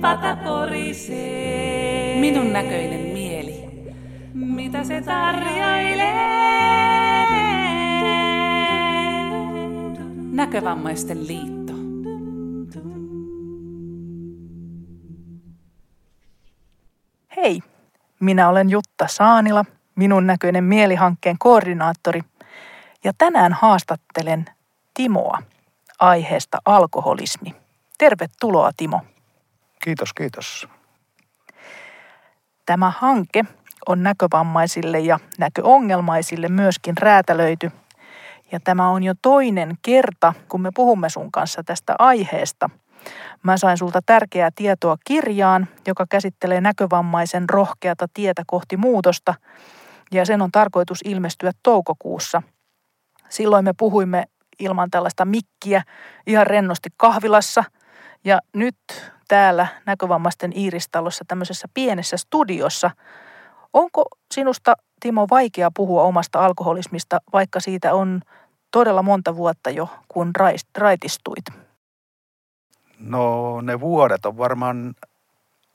pata porisee. Minun näköinen mieli. Mitä se tarjoilee? Näkövammaisten liitto. Hei, minä olen Jutta Saanila, minun näköinen mielihankkeen koordinaattori, ja tänään haastattelen Timoa aiheesta alkoholismi. Tervetuloa Timo. Kiitos, kiitos. Tämä hanke on näkövammaisille ja näköongelmaisille myöskin räätälöity. Ja tämä on jo toinen kerta, kun me puhumme sun kanssa tästä aiheesta. Mä sain sulta tärkeää tietoa kirjaan, joka käsittelee näkövammaisen rohkeata tietä kohti muutosta. Ja sen on tarkoitus ilmestyä toukokuussa. Silloin me puhuimme ilman tällaista mikkiä ihan rennosti kahvilassa. Ja nyt täällä näkövammaisten Iiristalossa tämmöisessä pienessä studiossa. Onko sinusta, Timo, vaikea puhua omasta alkoholismista, vaikka siitä on todella monta vuotta jo, kun raitistuit? No ne vuodet on varmaan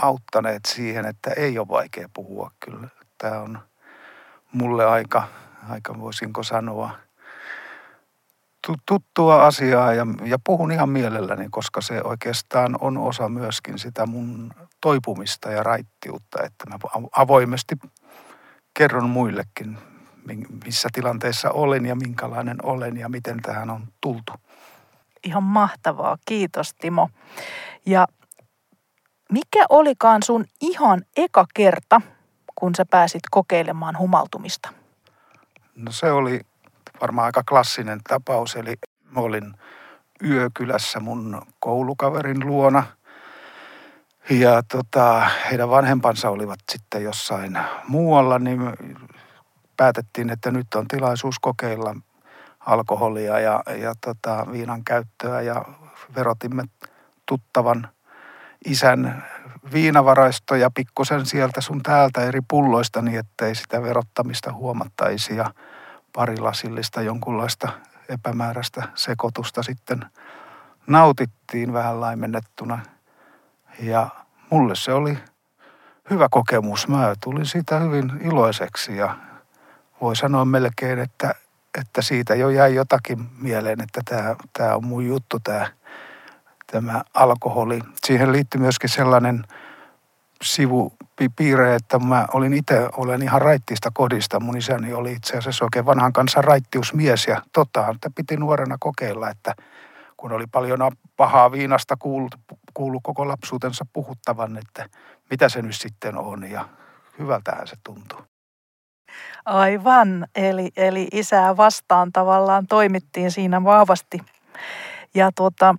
auttaneet siihen, että ei ole vaikea puhua kyllä. Tämä on mulle aika, aika voisinko sanoa, tuttua asiaa ja, ja puhun ihan mielelläni, koska se oikeastaan on osa myöskin sitä mun toipumista ja raittiutta, että mä avoimesti kerron muillekin, missä tilanteessa olen ja minkälainen olen ja miten tähän on tultu. Ihan mahtavaa, kiitos Timo. Ja mikä olikaan sun ihan eka kerta, kun sä pääsit kokeilemaan humaltumista? No se oli varmaan aika klassinen tapaus. Eli mä olin yökylässä mun koulukaverin luona. Ja tota, heidän vanhempansa olivat sitten jossain muualla, niin päätettiin, että nyt on tilaisuus kokeilla alkoholia ja, ja tota, viinan käyttöä ja verotimme tuttavan isän viinavaraistoja pikkusen sieltä sun täältä eri pulloista niin, ettei sitä verottamista huomattaisi. Ja parilasillista jonkunlaista epämääräistä sekoitusta sitten nautittiin vähän laimennettuna. Ja mulle se oli hyvä kokemus. Mä tulin siitä hyvin iloiseksi ja voi sanoa melkein, että, että siitä jo jäi jotakin mieleen, että tämä, tämä on mun juttu, tämä, tämä alkoholi. Siihen liittyy myöskin sellainen sivu, piirre, että mä olin itse, olen ihan raittista kodista. Mun isäni oli itse asiassa oikein vanhan kanssa raittiusmies ja tottahan, että piti nuorena kokeilla, että kun oli paljon pahaa viinasta kuulu, kuulu koko lapsuutensa puhuttavan, että mitä se nyt sitten on ja hyvältähän se tuntuu. Aivan, eli, eli isää vastaan tavallaan toimittiin siinä vahvasti. Ja tuota,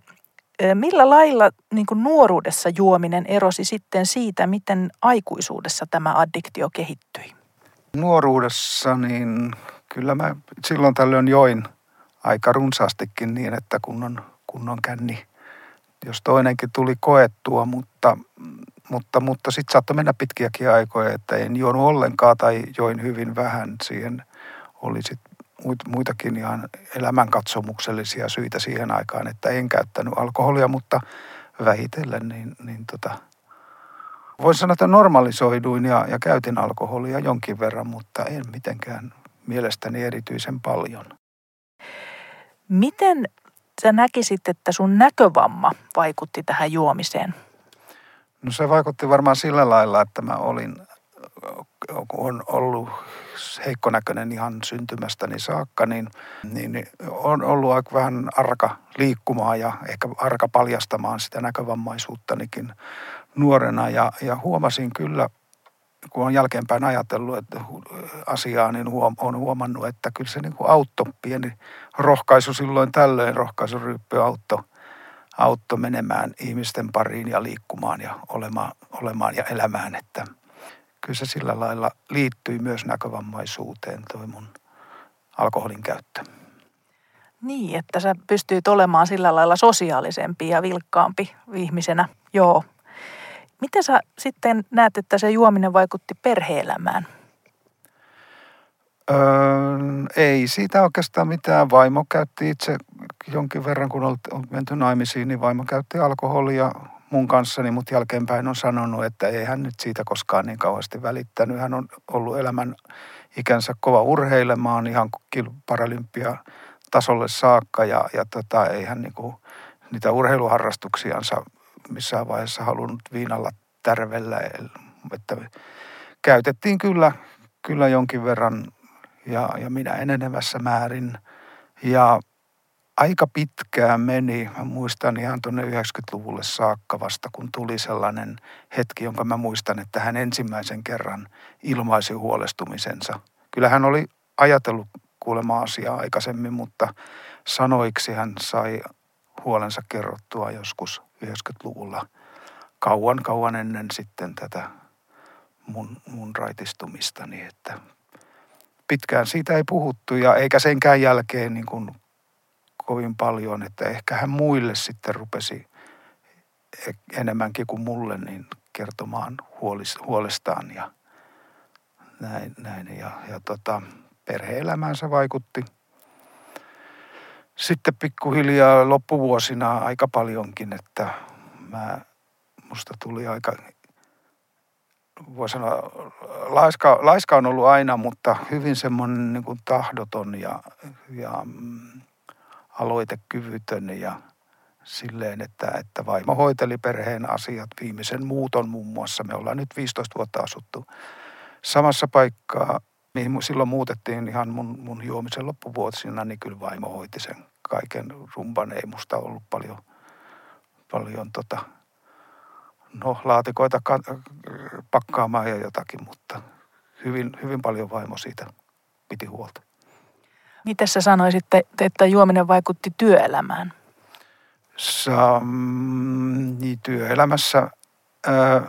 Millä lailla niin kuin nuoruudessa juominen erosi sitten siitä, miten aikuisuudessa tämä addiktio kehittyi? Nuoruudessa niin kyllä mä silloin tällöin join aika runsaastikin niin, että kunnon, kunnon känni, jos toinenkin tuli koettua, mutta, mutta, mutta sitten saattoi mennä pitkiäkin aikoja, että en juonut ollenkaan tai join hyvin vähän. Siihen oli sitten muitakin ihan elämänkatsomuksellisia syitä siihen aikaan, että en käyttänyt alkoholia, mutta vähitellen niin, niin tota, voin sanoa, että normalisoiduin ja, ja käytin alkoholia jonkin verran, mutta en mitenkään mielestäni erityisen paljon. Miten sä näkisit, että sun näkövamma vaikutti tähän juomiseen? No se vaikutti varmaan sillä lailla, että mä olin on ollut heikkonäköinen ihan syntymästäni saakka, niin, niin on ollut aika vähän arka liikkumaan ja ehkä arka paljastamaan sitä näkövammaisuuttanikin nuorena. Ja, ja huomasin kyllä, kun on jälkeenpäin ajatellut että asiaa, niin huom, on huomannut, että kyllä se niin kuin auttoi pieni rohkaisu silloin tällöin, rohkaisuryyppy auttoi auttoi menemään ihmisten pariin ja liikkumaan ja olemaan, olemaan ja elämään, että – kyllä se sillä lailla liittyy myös näkövammaisuuteen toi mun alkoholin käyttö. Niin, että sä pystyit olemaan sillä lailla sosiaalisempi ja vilkkaampi ihmisenä. Joo. Miten sä sitten näet, että se juominen vaikutti perheelämään? Öö, ei siitä oikeastaan mitään. Vaimo käytti itse jonkin verran, kun on menty naimisiin, niin vaimo käytti alkoholia mun kanssani, mutta jälkeenpäin on sanonut, että ei hän nyt siitä koskaan niin kauheasti välittänyt. Hän on ollut elämän ikänsä kova urheilemaan ihan paralympia tasolle saakka ja, ja tota, ei hän niinku niitä urheiluharrastuksiansa missään vaiheessa halunnut viinalla tärvellä. Että käytettiin kyllä, kyllä jonkin verran ja, ja minä enenevässä määrin. Ja aika pitkään meni, mä muistan ihan tuonne 90-luvulle saakka vasta, kun tuli sellainen hetki, jonka mä muistan, että hän ensimmäisen kerran ilmaisi huolestumisensa. Kyllä hän oli ajatellut kuulemaan asiaa aikaisemmin, mutta sanoiksi hän sai huolensa kerrottua joskus 90-luvulla kauan, kauan ennen sitten tätä mun, mun raitistumistani, että pitkään siitä ei puhuttu ja eikä senkään jälkeen niin kuin kovin paljon, että ehkä hän muille sitten rupesi enemmänkin kuin mulle niin kertomaan huolestaan ja näin. näin. Ja, ja tota, perhe-elämäänsä vaikutti sitten pikkuhiljaa loppuvuosina aika paljonkin, että mä, musta tuli aika, voi sanoa, laiska, laiska on ollut aina, mutta hyvin semmoinen niin tahdoton ja, ja mm, aloitekyvytön ja silleen, että, että vaimo hoiteli perheen asiat, viimeisen muuton muun muassa. Me ollaan nyt 15 vuotta asuttu samassa paikkaa, mihin silloin muutettiin ihan mun, mun juomisen loppuvuosina, niin kyllä vaimo hoiti sen kaiken rumban. Ei musta ollut paljon, paljon tota, no, laatikoita pakkaamaan ja jotakin, mutta hyvin, hyvin paljon vaimo siitä piti huolta. Miten sä sanoisit, että juominen vaikutti työelämään? Sa, mm, niin työelämässä ää,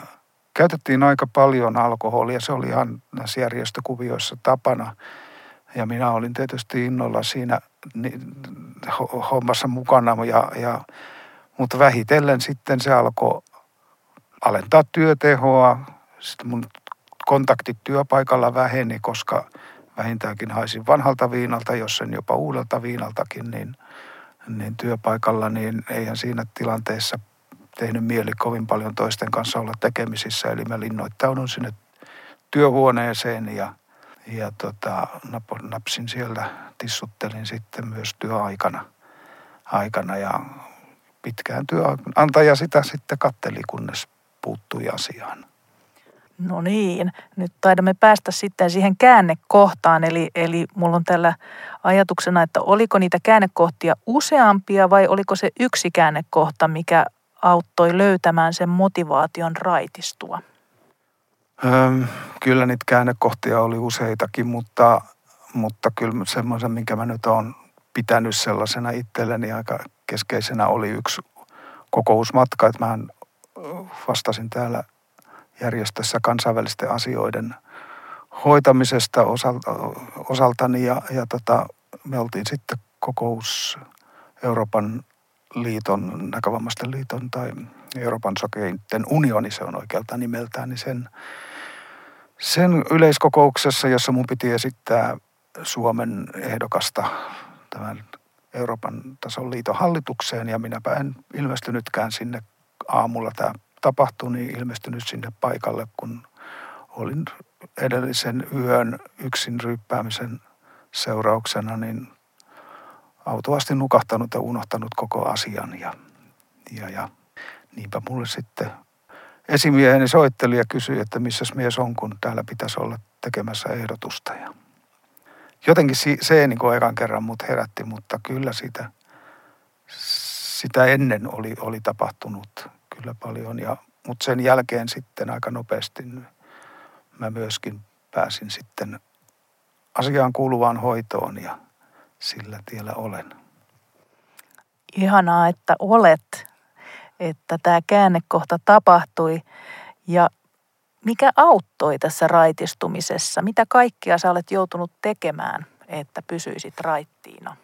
käytettiin aika paljon alkoholia. Se oli ihan näissä järjestökuvioissa tapana. Ja minä olin tietysti innolla siinä hommassa mukana. Ja, ja, mutta vähitellen sitten se alkoi alentaa työtehoa. Sitten mun kontaktit työpaikalla väheni, koska vähintäänkin haisin vanhalta viinalta, jos sen jopa uudelta viinaltakin, niin, niin työpaikalla, niin eihän siinä tilanteessa tehnyt mieli kovin paljon toisten kanssa olla tekemisissä. Eli mä linnoittaudun sinne työhuoneeseen ja, ja tota, napsin siellä, tissuttelin sitten myös työaikana aikana ja pitkään työnantaja sitä sitten katteli, kunnes puuttui asiaan. No niin, nyt taidamme päästä sitten siihen käännekohtaan, eli, eli mulla on tällä ajatuksena, että oliko niitä käännekohtia useampia vai oliko se yksi käännekohta, mikä auttoi löytämään sen motivaation raitistua? Öm, kyllä niitä käännekohtia oli useitakin, mutta, mutta kyllä semmoisen, minkä mä nyt olen pitänyt sellaisena itselleni aika keskeisenä oli yksi kokousmatka, että mä vastasin täällä järjestössä kansainvälisten asioiden hoitamisesta osalta, osaltani ja, ja tota, me oltiin sitten kokous Euroopan liiton, näkövammaisten liiton tai Euroopan sokeiden unioni, se on oikealta nimeltään, niin sen, sen yleiskokouksessa, jossa mun piti esittää Suomen ehdokasta tämän Euroopan tason liiton hallitukseen ja minäpä en ilmestynytkään sinne aamulla tämä tapahtui, niin ilmestynyt sinne paikalle, kun olin edellisen yön yksin ryyppäämisen seurauksena, niin autuasti nukahtanut ja unohtanut koko asian. Ja, ja, ja niinpä mulle sitten esimieheni soitteli ja kysyi, että missä mies on, kun täällä pitäisi olla tekemässä ehdotusta. Ja jotenkin se niin kuin ekan kerran mut herätti, mutta kyllä sitä, sitä ennen oli, oli tapahtunut kyllä paljon. Ja, mutta sen jälkeen sitten aika nopeasti mä myöskin pääsin sitten asiaan kuuluvaan hoitoon ja sillä tiellä olen. Ihanaa, että olet, että tämä käännekohta tapahtui ja mikä auttoi tässä raitistumisessa? Mitä kaikkia sä olet joutunut tekemään, että pysyisit raittiina?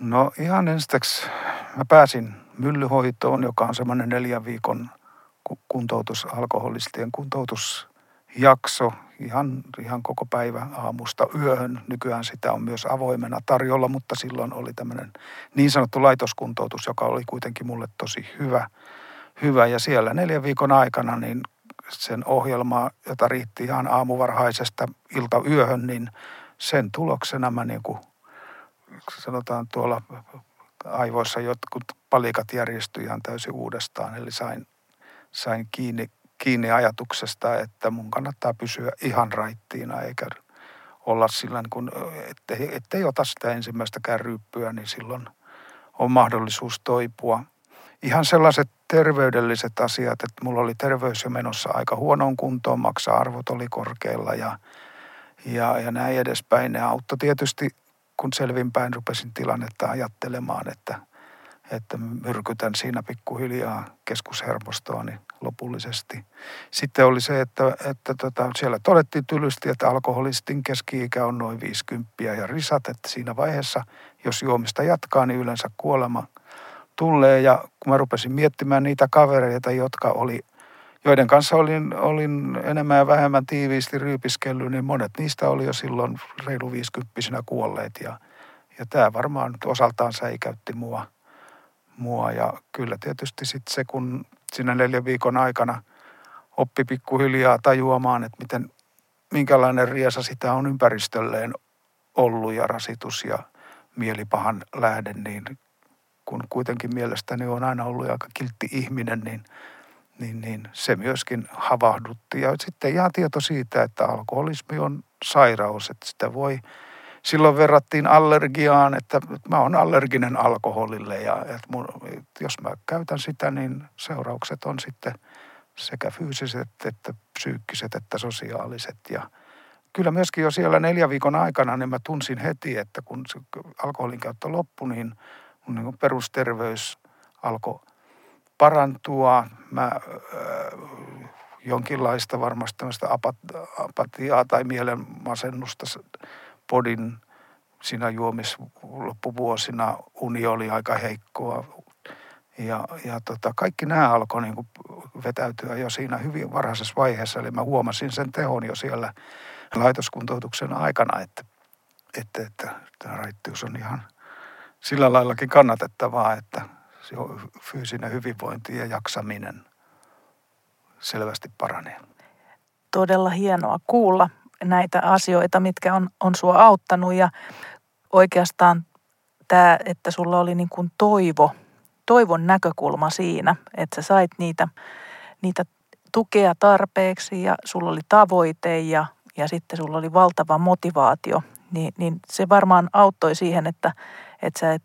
No ihan ensiksi mä pääsin myllyhoitoon, joka on semmoinen neljän viikon kuntoutus, alkoholistien kuntoutusjakso, ihan, ihan koko päivä aamusta yöhön. Nykyään sitä on myös avoimena tarjolla, mutta silloin oli tämmöinen niin sanottu laitoskuntoutus, joka oli kuitenkin mulle tosi hyvä. hyvä. Ja siellä neljän viikon aikana niin sen ohjelmaa, jota riitti ihan aamuvarhaisesta iltayöhön, niin sen tuloksena mä niin kuin sanotaan tuolla aivoissa jotkut palikat järjestyi ihan täysin uudestaan. Eli sain, sain kiinni, kiinni ajatuksesta, että mun kannattaa pysyä ihan raittiina eikä olla sillä kun, ettei, ettei ota sitä ensimmäistäkään ryyppyä, niin silloin on mahdollisuus toipua. Ihan sellaiset terveydelliset asiat, että mulla oli terveys jo menossa aika huonoon kuntoon, maksa-arvot oli korkealla ja, ja, ja näin edespäin. Ne auttoi tietysti, kun selvinpäin rupesin tilannetta ajattelemaan, että, että myrkytän siinä pikkuhiljaa keskushermostoa niin lopullisesti. Sitten oli se, että, että tota, siellä todettiin tylysti, että alkoholistin keski-ikä on noin 50 ja risat, että siinä vaiheessa, jos juomista jatkaa, niin yleensä kuolema tulee. Ja kun mä rupesin miettimään niitä kavereita, jotka oli, joiden kanssa olin, olin enemmän ja vähemmän tiiviisti ryypiskellyt, niin monet niistä oli jo silloin reilu 50 kuolleet. Ja, ja tämä varmaan osaltaan säikäytti mua, mua. Ja kyllä tietysti sitten se, kun siinä neljän viikon aikana oppi pikkuhiljaa tajuamaan, että miten, minkälainen riesa sitä on ympäristölleen ollut ja rasitus ja mielipahan lähde, niin kun kuitenkin mielestäni on aina ollut aika kiltti ihminen, niin, niin, niin se myöskin havahdutti. Ja sitten ihan tieto siitä, että alkoholismi on sairaus, että sitä voi, silloin verrattiin allergiaan, että mä oon allerginen alkoholille ja että mun, jos mä käytän sitä, niin seuraukset on sitten sekä fyysiset että psyykkiset että sosiaaliset ja Kyllä myöskin jo siellä neljän viikon aikana niin mä tunsin heti, että kun alkoholin käyttö loppui, niin mun niin perusterveys alkoi parantua. Mä äh, jonkinlaista varmasti tämmöistä apatiaa tai mielenmasennusta podin siinä juomis loppuvuosina. Uni oli aika heikkoa. Ja, ja tota, kaikki nämä alkoi niin vetäytyä jo siinä hyvin varhaisessa vaiheessa. Eli mä huomasin sen tehon jo siellä laitoskuntoutuksen aikana, että, että, että tämä raittius on ihan sillä laillakin kannatettavaa, että se fyysinen hyvinvointi ja jaksaminen selvästi paranee. Todella hienoa kuulla näitä asioita, mitkä on, on sua auttanut ja oikeastaan tämä, että sulla oli niin kuin toivo, toivon näkökulma siinä, että sä sait niitä, niitä tukea tarpeeksi ja sulla oli tavoite ja, ja sitten sulla oli valtava motivaatio, niin, niin se varmaan auttoi siihen, että, että sä et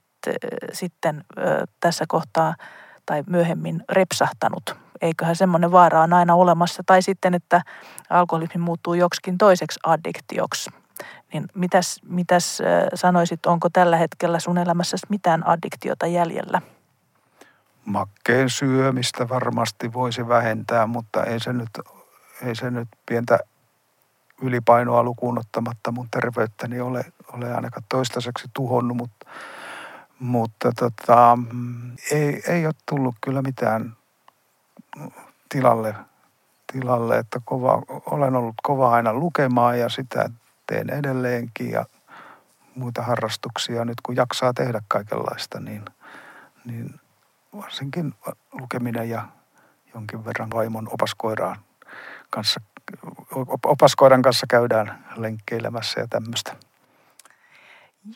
sitten tässä kohtaa tai myöhemmin repsahtanut. Eiköhän semmoinen vaara on aina olemassa. Tai sitten, että alkoholismi muuttuu joksikin toiseksi addiktioksi. Niin mitäs, mitäs sanoisit, onko tällä hetkellä sun elämässä mitään addiktiota jäljellä? Makkeen syömistä varmasti voisi vähentää, mutta ei se nyt, ei se nyt pientä ylipainoa lukuun ottamatta mun terveyttäni ole, ole ainakaan toistaiseksi tuhonnut, mutta mutta tota, ei, ei ole tullut kyllä mitään tilalle, tilalle että kova, olen ollut kova aina lukemaan ja sitä teen edelleenkin ja muita harrastuksia. Nyt kun jaksaa tehdä kaikenlaista, niin, niin varsinkin lukeminen ja jonkin verran vaimon opaskoiraan kanssa, opaskoiran kanssa käydään lenkkeilemässä ja tämmöistä.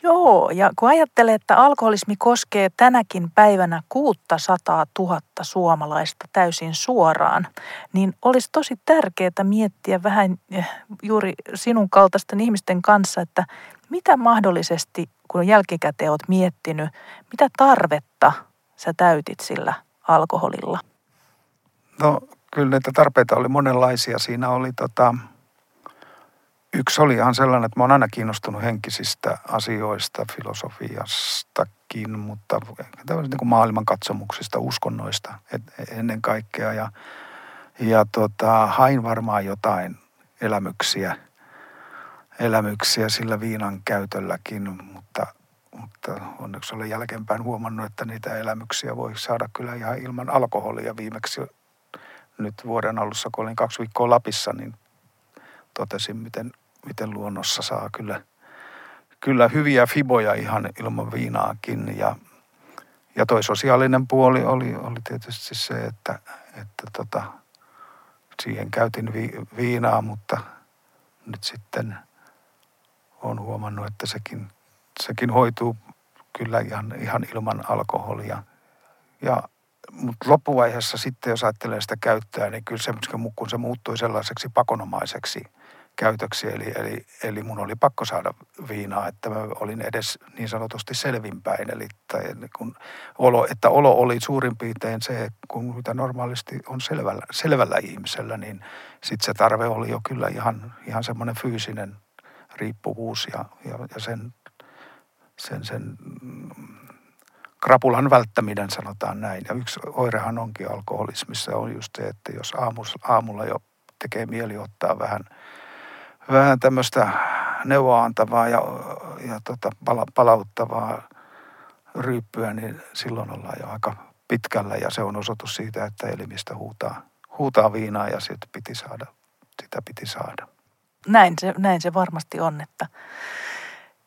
Joo, ja kun ajattelee, että alkoholismi koskee tänäkin päivänä 600 000 suomalaista täysin suoraan, niin olisi tosi tärkeää miettiä vähän eh, juuri sinun kaltaisten ihmisten kanssa, että mitä mahdollisesti, kun jälkikäteen olet miettinyt, mitä tarvetta sä täytit sillä alkoholilla? No kyllä näitä tarpeita oli monenlaisia. Siinä oli tota, Yksi oli ihan sellainen, että mä oon aina kiinnostunut henkisistä asioista, filosofiastakin, mutta tämmöisistä niin maailman katsomuksista, uskonnoista et, ennen kaikkea. Ja, ja tota, hain varmaan jotain elämyksiä, elämyksiä sillä viinan käytölläkin, mutta, mutta onneksi olen jälkeenpäin huomannut, että niitä elämyksiä voi saada kyllä ihan ilman alkoholia. Viimeksi nyt vuoden alussa, kun olin kaksi viikkoa Lapissa, niin totesin, miten miten luonnossa saa kyllä, kyllä hyviä fiboja ihan ilman viinaakin. Ja, Ja toi sosiaalinen puoli oli, oli tietysti se, että, että tota, siihen käytin vi, viinaa, mutta nyt sitten olen huomannut, että sekin, sekin hoituu kyllä ihan, ihan ilman alkoholia. Ja, mutta loppuvaiheessa sitten, jos ajattelee sitä käyttää, niin kyllä se, kun se muuttui sellaiseksi pakonomaiseksi käytöksi, eli, eli, eli mun oli pakko saada viinaa, että mä olin edes niin sanotusti selvinpäin, eli tai kun olo, että olo oli suurin piirtein se, kun mitä normaalisti on selvällä, selvällä ihmisellä, niin sitten se tarve oli jo kyllä ihan, ihan semmoinen fyysinen riippuvuus ja, ja, ja sen, sen, sen krapulan välttäminen, sanotaan näin. Ja yksi oirehan onkin alkoholismissa on just se, että jos aamulla jo tekee mieli ottaa vähän, vähän tämmöistä neuvoa antavaa ja, ja tota, pala, palauttavaa ryyppyä, niin silloin ollaan jo aika pitkällä ja se on osoitus siitä, että elimistä huutaa, huutaa viinaa ja sitä piti saada. Sitä piti saada. Näin se, näin se varmasti on, että,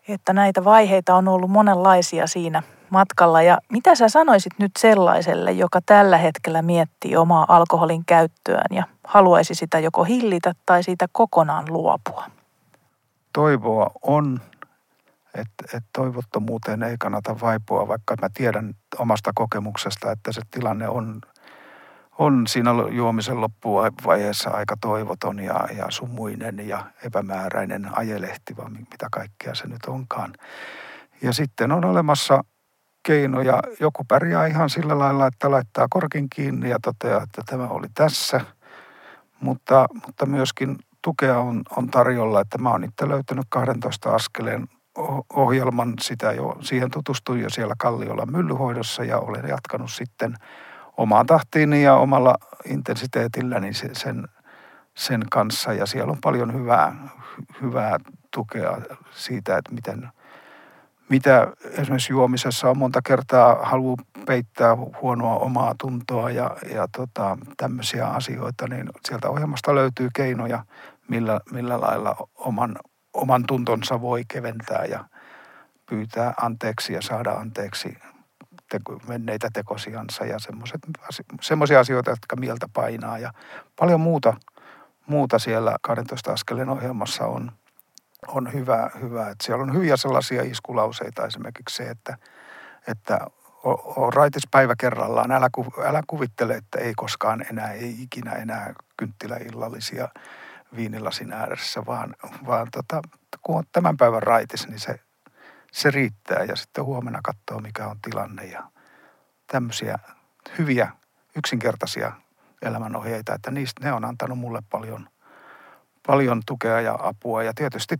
että näitä vaiheita on ollut monenlaisia siinä – matkalla. Ja mitä sä sanoisit nyt sellaiselle, joka tällä hetkellä miettii omaa alkoholin käyttöään ja haluaisi sitä joko hillitä tai siitä kokonaan luopua? Toivoa on, että, että toivottomuuteen ei kannata vaipua, vaikka mä tiedän omasta kokemuksesta, että se tilanne on, on siinä juomisen loppuvaiheessa aika toivoton ja, ja sumuinen ja epämääräinen ajelehtiva, mitä kaikkea se nyt onkaan. Ja sitten on olemassa keinoja. Joku pärjää ihan sillä lailla, että laittaa korkin kiinni ja toteaa, että tämä oli tässä. Mutta, mutta myöskin tukea on, on tarjolla, että mä oon itse löytänyt 12 askeleen ohjelman. Sitä jo, siihen tutustuin jo siellä Kalliolla myllyhoidossa ja olen jatkanut sitten omaan tahtiini ja omalla intensiteetilläni sen, sen kanssa. Ja siellä on paljon hyvää, hyvää tukea siitä, että miten – mitä esimerkiksi juomisessa on monta kertaa halu peittää huonoa omaa tuntoa ja, ja tota, tämmöisiä asioita, niin sieltä ohjelmasta löytyy keinoja, millä, millä lailla oman, oman tuntonsa voi keventää ja pyytää anteeksi ja saada anteeksi teko, menneitä tekosiansa ja semmoisia asioita, jotka mieltä painaa. Ja paljon muuta, muuta siellä 12 askeleen ohjelmassa on – on hyvä, hyvä. Että siellä on hyviä sellaisia iskulauseita esimerkiksi se, että, että on raitis päivä kerrallaan. Älä, älä kuvittele, että ei koskaan enää, ei ikinä enää kynttiläillallisia viinilasin ääressä, vaan, vaan tota, kun on tämän päivän raitis, niin se, se riittää. Ja sitten huomenna katsoo, mikä on tilanne ja tämmöisiä hyviä, yksinkertaisia elämänohjeita, että niistä ne on antanut mulle paljon, paljon tukea ja apua. Ja tietysti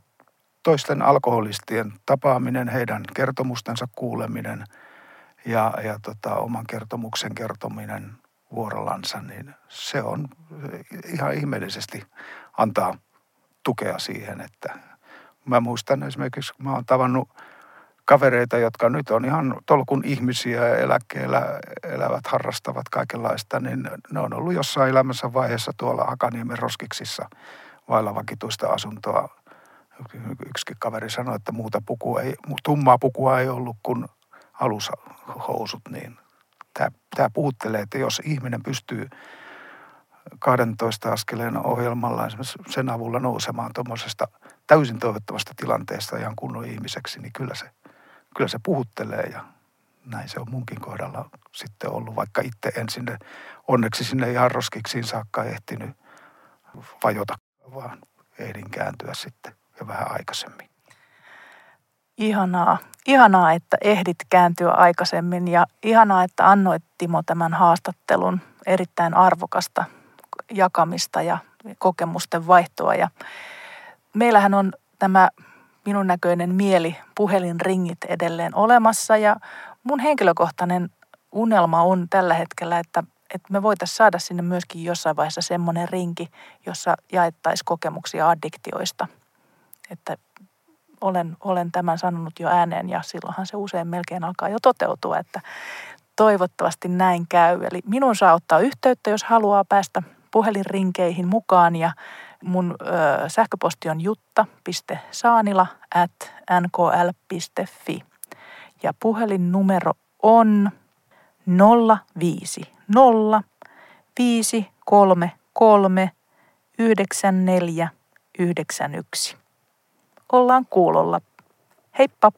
toisten alkoholistien tapaaminen, heidän kertomustensa kuuleminen ja, ja tota, oman kertomuksen kertominen vuorollansa, niin se on ihan ihmeellisesti antaa tukea siihen, että mä muistan esimerkiksi, mä oon tavannut kavereita, jotka nyt on ihan tolkun ihmisiä ja eläkkeellä elävät, harrastavat kaikenlaista, niin ne on ollut jossain elämässä vaiheessa tuolla Hakaniemen roskiksissa vailla vakituista asuntoa. Yksikin kaveri sanoi, että muuta pukua ei, tummaa pukua ei ollut kuin alushousut, niin tämä, tämä puhuttelee, että jos ihminen pystyy 12 askeleen ohjelmalla sen avulla nousemaan tuommoisesta täysin toivottavasta tilanteesta ihan kunnon ihmiseksi, niin kyllä se, kyllä se puhuttelee ja näin se on munkin kohdalla sitten ollut, vaikka itse en sinne, onneksi sinne ihan roskiksiin saakka ehtinyt vajota, vaan ehdin kääntyä sitten jo vähän aikaisemmin. Ihanaa. Ihanaa, että ehdit kääntyä aikaisemmin ja ihanaa, että annoit Timo tämän haastattelun. Erittäin arvokasta jakamista ja kokemusten vaihtoa. Ja meillähän on tämä minun näköinen mieli puhelinringit edelleen olemassa ja mun henkilökohtainen unelma on tällä hetkellä, että, että me voitaisiin saada sinne myöskin jossain vaiheessa semmoinen rinki, jossa jaettaisiin kokemuksia addiktioista – että olen, olen tämän sanonut jo ääneen ja silloinhan se usein melkein alkaa jo toteutua, että toivottavasti näin käy. Eli minun saa ottaa yhteyttä, jos haluaa päästä puhelinrinkeihin mukaan ja mun ö, sähköposti on jutta.saanila at nkl.fi ja puhelinnumero on 050 533 9491. Ollaan kuulolla. Heippa!